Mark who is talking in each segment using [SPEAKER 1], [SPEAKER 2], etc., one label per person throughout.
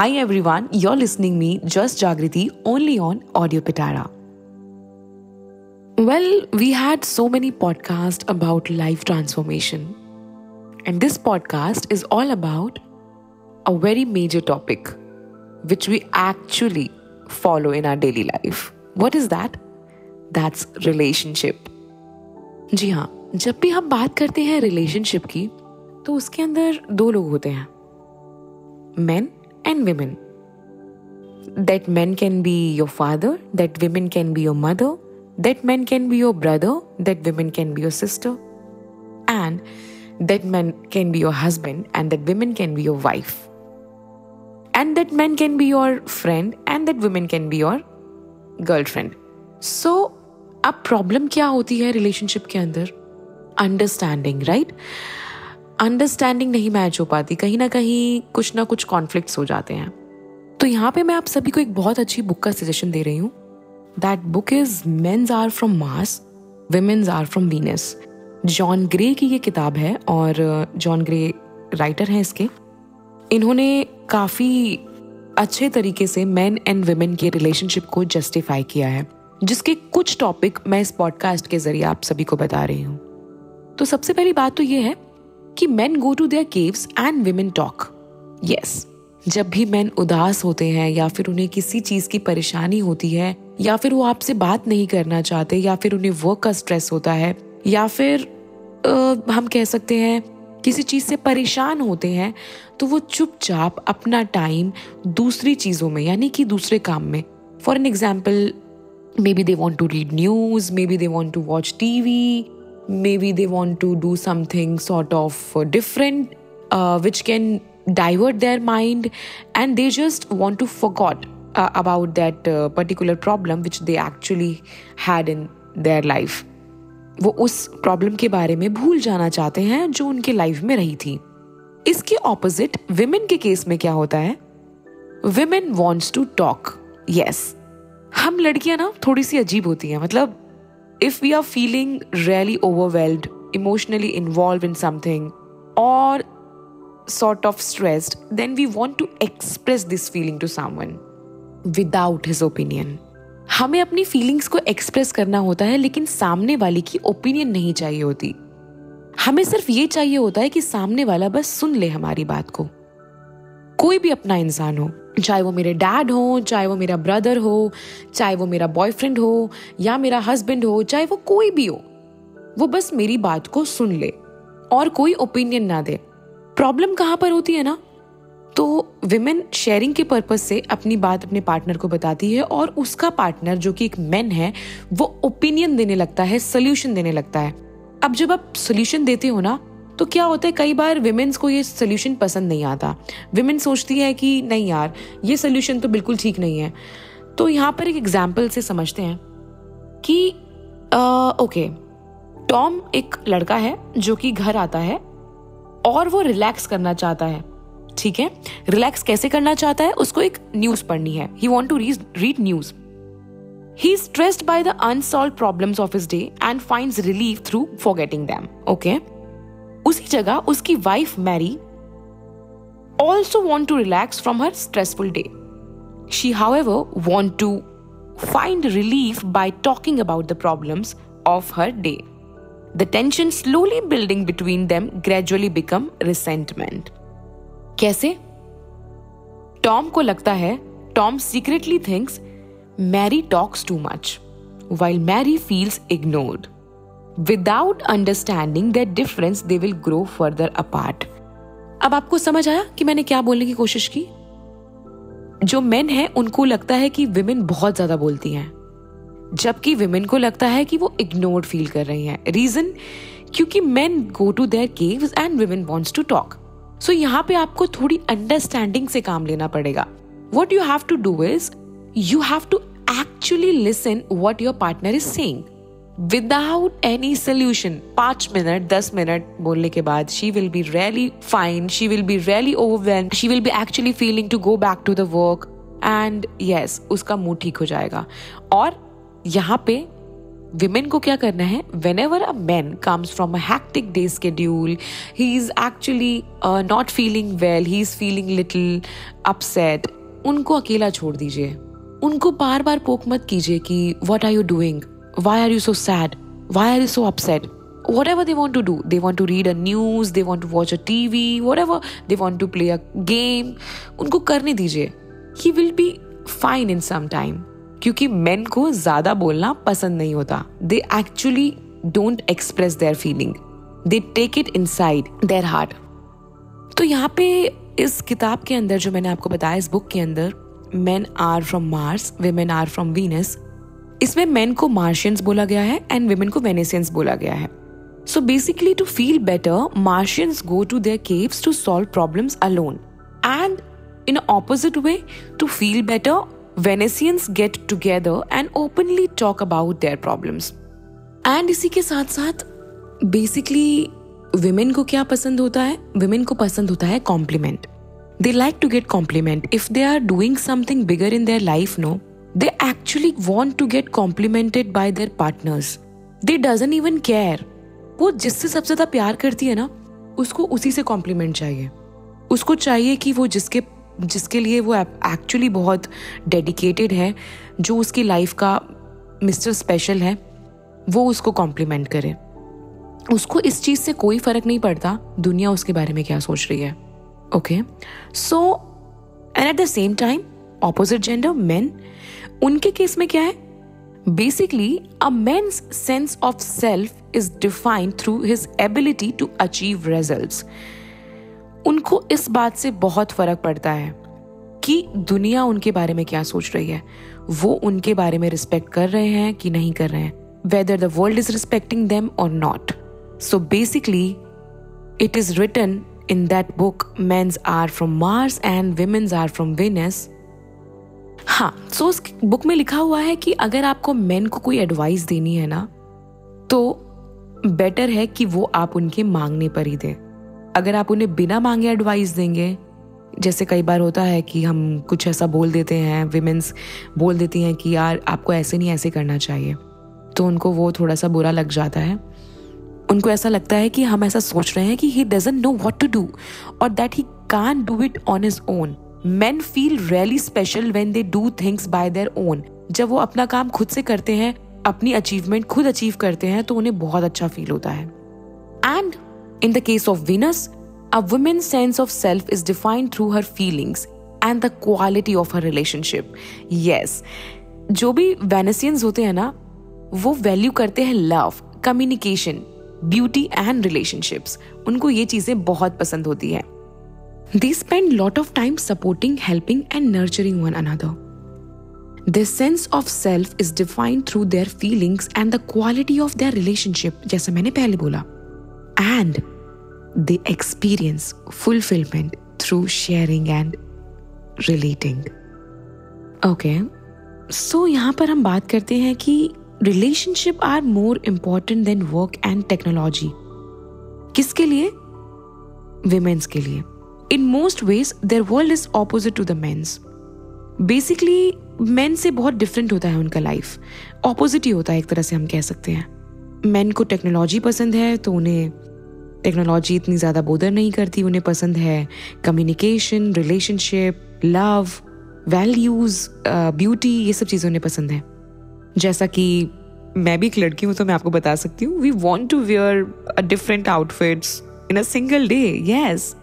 [SPEAKER 1] Hi everyone, you're listening me Just Jagriti only on Audio Pitara. Well, we had so many podcasts about life transformation. And this podcast is all about a very major topic which we actually follow in our daily life. What is that? That's relationship. जी हाँ जब भी हम बात करते हैं relationship की तो उसके अंदर दो लोग होते हैं men and women. That men can be your father, that women can be your mother, that men can be your brother, that women can be your sister, and that men can be your husband, and that women can be your wife, and that men can be your friend, and that women can be your girlfriend so अब problem क्या होती है relationship के अंदर understanding right understanding नहीं match हो पाती, कहीं ना कहीं कुछ ना कुछ कॉन्फ्लिक्ट हो जाते हैं। तो यहाँ पे मैं आप सभी को एक बहुत अच्छी बुक का सजेशन दे रही हूँ। That book is men's are from Mars women's are from Venus John Gray की ये किताब है और जॉन ग्रे राइटर हैं इसके। इन्होंने काफ़ी अच्छे तरीके से मैन एंड वुमेन के रिलेशनशिप को जस्टिफाई किया है, जिसके कुछ टॉपिक मैं इस पॉडकास्ट के ज़रिए आप सभी को बता रही हूँ। तो सबसे पहली बात तो ये है कि men go to their caves and women talk yes जब भी मेन उदास होते हैं या फिर उन्हें किसी चीज़ की परेशानी होती है या फिर वो आपसे बात नहीं करना चाहते या फिर उन्हें वर्क का स्ट्रेस होता है या फिर आ, हम कह सकते हैं किसी चीज़ से परेशान होते हैं तो वो चुपचाप अपना टाइम दूसरी चीज़ों में यानी कि दूसरे काम में. For an example maybe they want to read news maybe they want to watch TV maybe they want to do something sort of different which can divert their mind and they just want to forget about that particular problem which they actually had in their life वो उस problem के बारे में भूल जाना चाहते हैं जो उनके लाइफ में रही थी। इसके ऑपोजिट विमेन के केस में क्या होता है? Women wants to talk yes हम लड़कियाँ ना थोड़ी सी अजीब होती हैं मतलब if we are feeling really overwhelmed emotionally involve in something और sort of stressed then we want to express this feeling to someone without his opinion हमें अपनी फीलिंग्स को एक्सप्रेस करना होता है, लेकिन सामने वाले की ओपिनियन नहीं चाहिए होती। हमें सिर्फ़ ये चाहिए होता है कि सामने वाला बस सुन ले हमारी बात को। कोई भी अपना इंसान हो, चाहे वो मेरे डैड हो, चाहे वो मेरा ब्रदर हो, चाहे वो मेरा बॉयफ्रेंड हो, या मेरा हस्बैंड हो, चाहे वो कोई भी हो, वो बस मेरी बात को सुन ले और कोई ओपिनियन ना दे। प्रॉब्लम कहाँ पर होती है ना? तो विमेन शेयरिंग के पर्पज से अपनी बात अपने पार्टनर को बताती है और उसका पार्टनर जो कि एक मैन है, वो ओपिनियन देने लगता है सोल्यूशन देने लगता है। अब जब आप सोल्यूशन देते हो ना तो क्या होता है, कई बार विमेन्स को ये सोल्यूशन पसंद नहीं आता। विमेन सोचती है कि नहीं यार, ये सोल्यूशन तो बिल्कुल ठीक नहीं है। तो यहाँ पर एक एग्ज़ाम्पल से समझते हैं कि ओके टॉम एक लड़का है जो कि घर आता है और वो रिलैक्स करना चाहता है। ठीक है? रिलैक्स कैसे करना चाहता है? उसको एक न्यूज़ पढ़नी है। He want to read read news he stressed by the unsolved problems of his day and finds relief through forgetting them okay उसी जगह उसकी wife Mary also want to relax from her stressful day she however want to find relief by talking about the problems of her day the tension slowly building between them gradually become resentment कैसे? Tom को लगता है Tom secretly thinks Mary talks too much while Mary feels ignored without understanding that difference they will grow further apart अब आपको समझ आया कि मैंने क्या बोलने की कोशिश की? जो मेन है, उनको लगता है कि विमेन बहुत ज़्यादा बोलती हैं। जबकि विमेन को लगता है कि वो इग्नोर्ड फील कर रही हैं। रीजन क्योंकि men go to their caves and women wants to talk so यहाँ पे आपको थोड़ी अंडरस्टैंडिंग से काम लेना पड़ेगा। What you have to do is you have to actually listen what your partner is saying without any solution पाँच minute दस मिनट बोलने के बाद she will be really fine she will be really overwell she will be actually feeling to go back to the work and yes उसका mood ठीक हो जाएगा। और यहाँ पे विमेन को क्या करना है? Whenever a man comes from a hectic day schedule he is actually not feeling well he is feeling little upset उनको अकेला छोड़ दीजिए। उनको बार बार पोक मत कीजिए कि what are you doing why are you so sad why are you so upset whatever they want to do, they want to read a news, they want to watch a tv whatever they want to play a game, उनको करने दीजिए। He will be fine in some time, क्योंकि men को ज़्यादा बोलना पसंद नहीं होता। They actually don't express their feeling they take it inside their heart तो यहाँ पे इस किताब के अंदर जो मैंने आपको बताया, इस बुक के अंदर men are from Mars women are from Venus इसमें मेन को मार्शियंस बोला गया है एंड वुमेन को वेनेसियंस बोला गया है। So basically to feel better Martians go to their caves to solve problems alone and in opposite way to feel better Venusians get together and openly talk about their problems and इसी के साथ साथ basically women को क्या पसंद होता है? Women को पसंद होता है compliment they like to get compliment if they are doing something bigger in their life no they actually want to get complimented by their partners they doesn't even care वो जिससे सबसे ज़्यादा प्यार करती है ना, उसको उसी से कॉम्प्लीमेंट चाहिए। उसको चाहिए कि वो जिसके जिसके लिए वो एक्चुअली बहुत डेडिकेटेड है, जो उसकी लाइफ का मिस्टर स्पेशल है, वो उसको कॉम्प्लीमेंट करे। उसको इस चीज़ से कोई फ़र्क नहीं पड़ता, दुनिया उसके बारे में क्या सोच रही है। Okay so and at the same time opposite gender men उनके केस में क्या है? Basically, a man's sense of self is defined through his ability to achieve results. उनको इस बात से बहुत फ़र्क पड़ता है कि दुनिया उनके बारे में क्या सोच रही है। वो उनके बारे में रिस्पेक्ट कर रहे हैं कि नहीं कर रहे हैं। Whether the world is respecting them और not so basically it is written in that book mens are from Mars and womens are from Venus हाँ सो उस बुक में लिखा हुआ है कि अगर आपको मेन को कोई एडवाइस देनी है ना तो बेटर है कि वो आप उनके मांगने पर ही दें। अगर आप उन्हें बिना मांगे एडवाइस देंगे, जैसे कई बार होता है कि हम कुछ ऐसा बोल देते हैं विमेंस बोल देती हैं कि यार, आपको ऐसे नहीं ऐसे करना चाहिए। तो उनको वो थोड़ा सा बुरा लग जाता है। उनको ऐसा लगता है कि हम ऐसा सोच रहे हैं कि he doesn't know what to do और that he can do it on his own man feel really special when they do things by their own जब वो अपना काम खुद से करते हैं, अपनी अचीवमेंट खुद अचीव करते हैं तो उन्हें बहुत अच्छा फील होता है। And in the case of Venus a women sense of self is defined through her feelings and the quality of her relationship yes जो भी वेनेसियंस होते हैं ना, वो वैल्यू करते हैं love communication beauty and relationships उनको ये चीज़ें बहुत पसंद होती है। They spend lot of time supporting, helping, and nurturing one another. Their sense of self is defined through their feelings and the quality of their relationship, जैसे मैंने पहले बोला. And they experience fulfillment through sharing and relating. Okay, so यहाँ पर हम बात करते हैं कि relationship are more important than work and technology किसके लिए विमेन्स के लिए in most ways their world is opposite to the mens basically men से बहुत डिफरेंट होता है उनका लाइफ ऑपोजिट ही होता है, एक तरह से हम कह सकते हैं. मेन को टेक्नोलॉजी पसंद है तो उन्हें टेक्नोलॉजी इतनी ज़्यादा बोदर नहीं करती, उन्हें पसंद है communication relationship love values beauty ये सब चीज़ें उन्हें पसंद है. जैसा कि मैं भी एक लड़की हूँ तो मैं आपको बता सकती हूँ we want to wear different outfits in a single day yes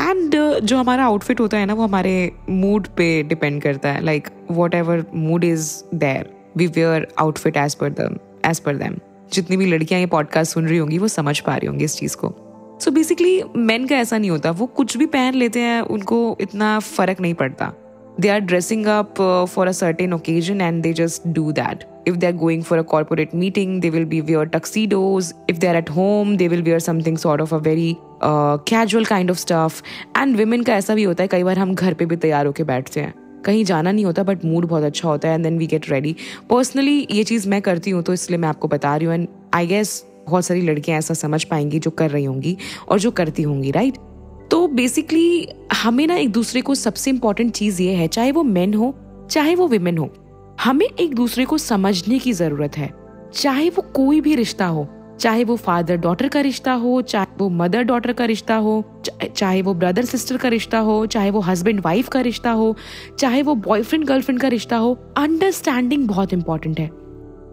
[SPEAKER 1] and uh, जो हमारा आउटफिट होता है ना, वो हमारे मूड पे डिपेंड करता है. Like whatever mood is there we wear outfit as per them as पर दैम जितनी भी लड़कियाँ ये पॉडकास्ट सुन रही होंगी, वो समझ पा रही होंगी इस चीज़ को. सो बेसिकली मैन का ऐसा नहीं होता. वो कुछ भी पहन लेते हैं, उनको इतना फ़र्क नहीं पड़ता. They are dressing up for a certain occasion and they just do that if they are going for a corporate meeting they will be wear tuxedos if they are at home they will be or something sort of a very casual kind of stuff and women का ऐसा भी होता है, कई बार हम घर पे भी तैयार होकर बैठते हैं। कहीं जाना नहीं होता बट मूड बहुत अच्छा होता है and then we get ready personally ये चीज़ मैं करती हूँ तो इसलिए मैं आपको बता रही हूँ एंड आई गेस बहुत सारी लड़कियाँ ऐसा समझ पाएँगी जो कर रही होंगी और जो करती होंगी राइट तो बेसिकली हमें ना एक दूसरे को सबसे इंपॉर्टेंट चीज़ ये है, चाहे वो मेन हो, चाहे वो विमेन हो, हमें एक दूसरे को समझने की ज़रूरत है। चाहे वो कोई भी रिश्ता हो चाहे वो फादर डॉटर का रिश्ता हो, चाहे वो मदर डॉटर का रिश्ता हो चाहे वो ब्रदर सिस्टर का रिश्ता हो, चाहे वो हस्बैंड वाइफ का रिश्ता हो, चाहे वो बॉयफ्रेंड गर्लफ्रेंड का रिश्ता हो अंडरस्टैंडिंग बहुत इंपॉर्टेंट है।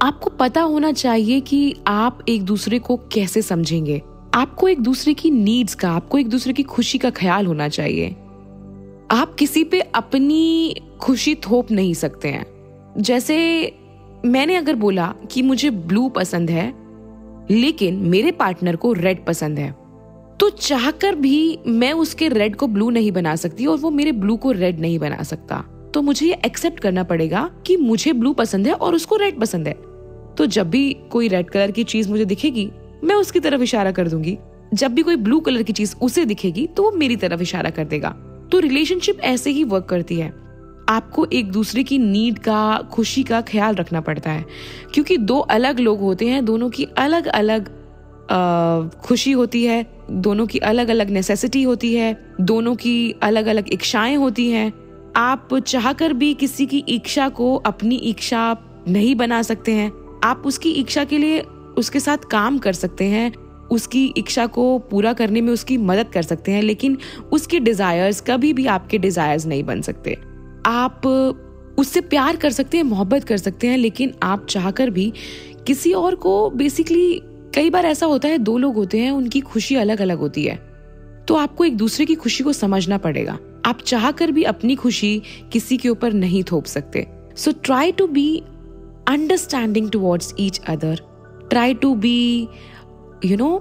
[SPEAKER 1] आपको पता होना चाहिए कि आप एक दूसरे को कैसे समझेंगे। आपको एक दूसरे की नीड्स का, आपको एक दूसरे की खुशी का ख्याल होना चाहिए। आप किसी पे अपनी खुशी थोप नहीं सकते हैं। जैसे मैंने अगर बोला कि मुझे ब्लू पसंद है लेकिन मेरे पार्टनर को रेड पसंद है। तो चाहकर भी मैं उसके रेड को ब्लू नहीं बना सकती और वो मेरे ब्लू को रेड नहीं बना सकता। तो मुझे ये एक्सेप्ट करना पड़ेगा कि मुझे ब्लू पसंद है और उसको रेड पसंद है। तो जब भी कोई रेड कलर की चीज़ मुझे दिखेगी, मैं उसकी तरफ़ इशारा कर दूँगी। जब भी कोई ब्लू कलर की चीज़ उसे दिखेगी तो वो मेरी तरफ़ इशारा कर देगा। तो रिलेशनशिप ऐसे ही वर्क करती है। आपको एक दूसरे की नीड का, खुशी का ख्याल रखना पड़ता है। क्योंकि दो अलग लोग होते हैं, दोनों की अलग अलग खुशी होती है, दोनों की अलग अलग नेसेसिटी होती है, दोनों की अलग अलग इच्छाएँ होती हैं। आप चाहकर भी किसी की इच्छा को अपनी इच्छा नहीं बना सकते हैं। आप उसकी इच्छा के लिए उसके साथ काम कर सकते हैं, उसकी इच्छा को पूरा करने में उसकी मदद कर सकते हैं, लेकिन उसके डिजायर्स कभी भी आपके डिजायर्स नहीं बन सकते। आप उससे प्यार कर सकते हैं, मोहब्बत कर सकते हैं, लेकिन आप चाहकर भी किसी और को बेसिकली कई बार ऐसा होता है, दो लोग होते हैं, उनकी खुशी अलग अलग होती है। तो आपको एक दूसरे की खुशी को समझना पड़ेगा। आप चाहकर भी अपनी खुशी किसी के ऊपर नहीं थोप सकते। So try to be understanding towards each other try to be you know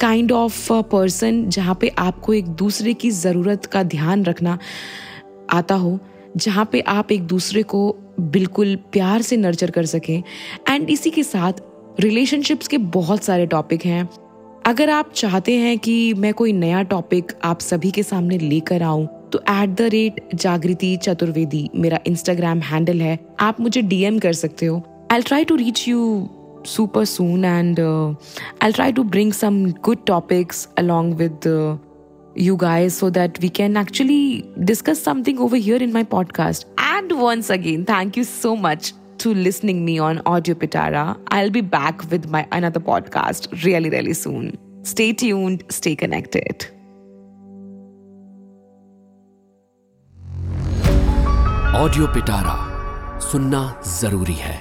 [SPEAKER 1] kind of person जहाँ पे आपको एक दूसरे की ज़रूरत का ध्यान रखना आता हो। जहाँ पे आप एक दूसरे को बिल्कुल प्यार से नर्चर कर सकें। एंड इसी के साथ रिलेशनशिप्स के बहुत सारे टॉपिक हैं। अगर आप चाहते हैं कि मैं कोई नया टॉपिक आप सभी के सामने लेकर आऊँ तो एट द रेट जागृति चतुर्वेदी मेरा इंस्टाग्राम हैंडल है। आप मुझे डीएम कर सकते हो। I try to reach you and uh, I'll try to bring some good topics along with uh, you guys so that we can actually discuss something over here in my podcast. And once again, thank you so much to listening me on Audio Pitara. I'll be back with my another podcast really, really soon. Stay tuned, stay connected.
[SPEAKER 2] Audio Pitara सुनना जरूरी है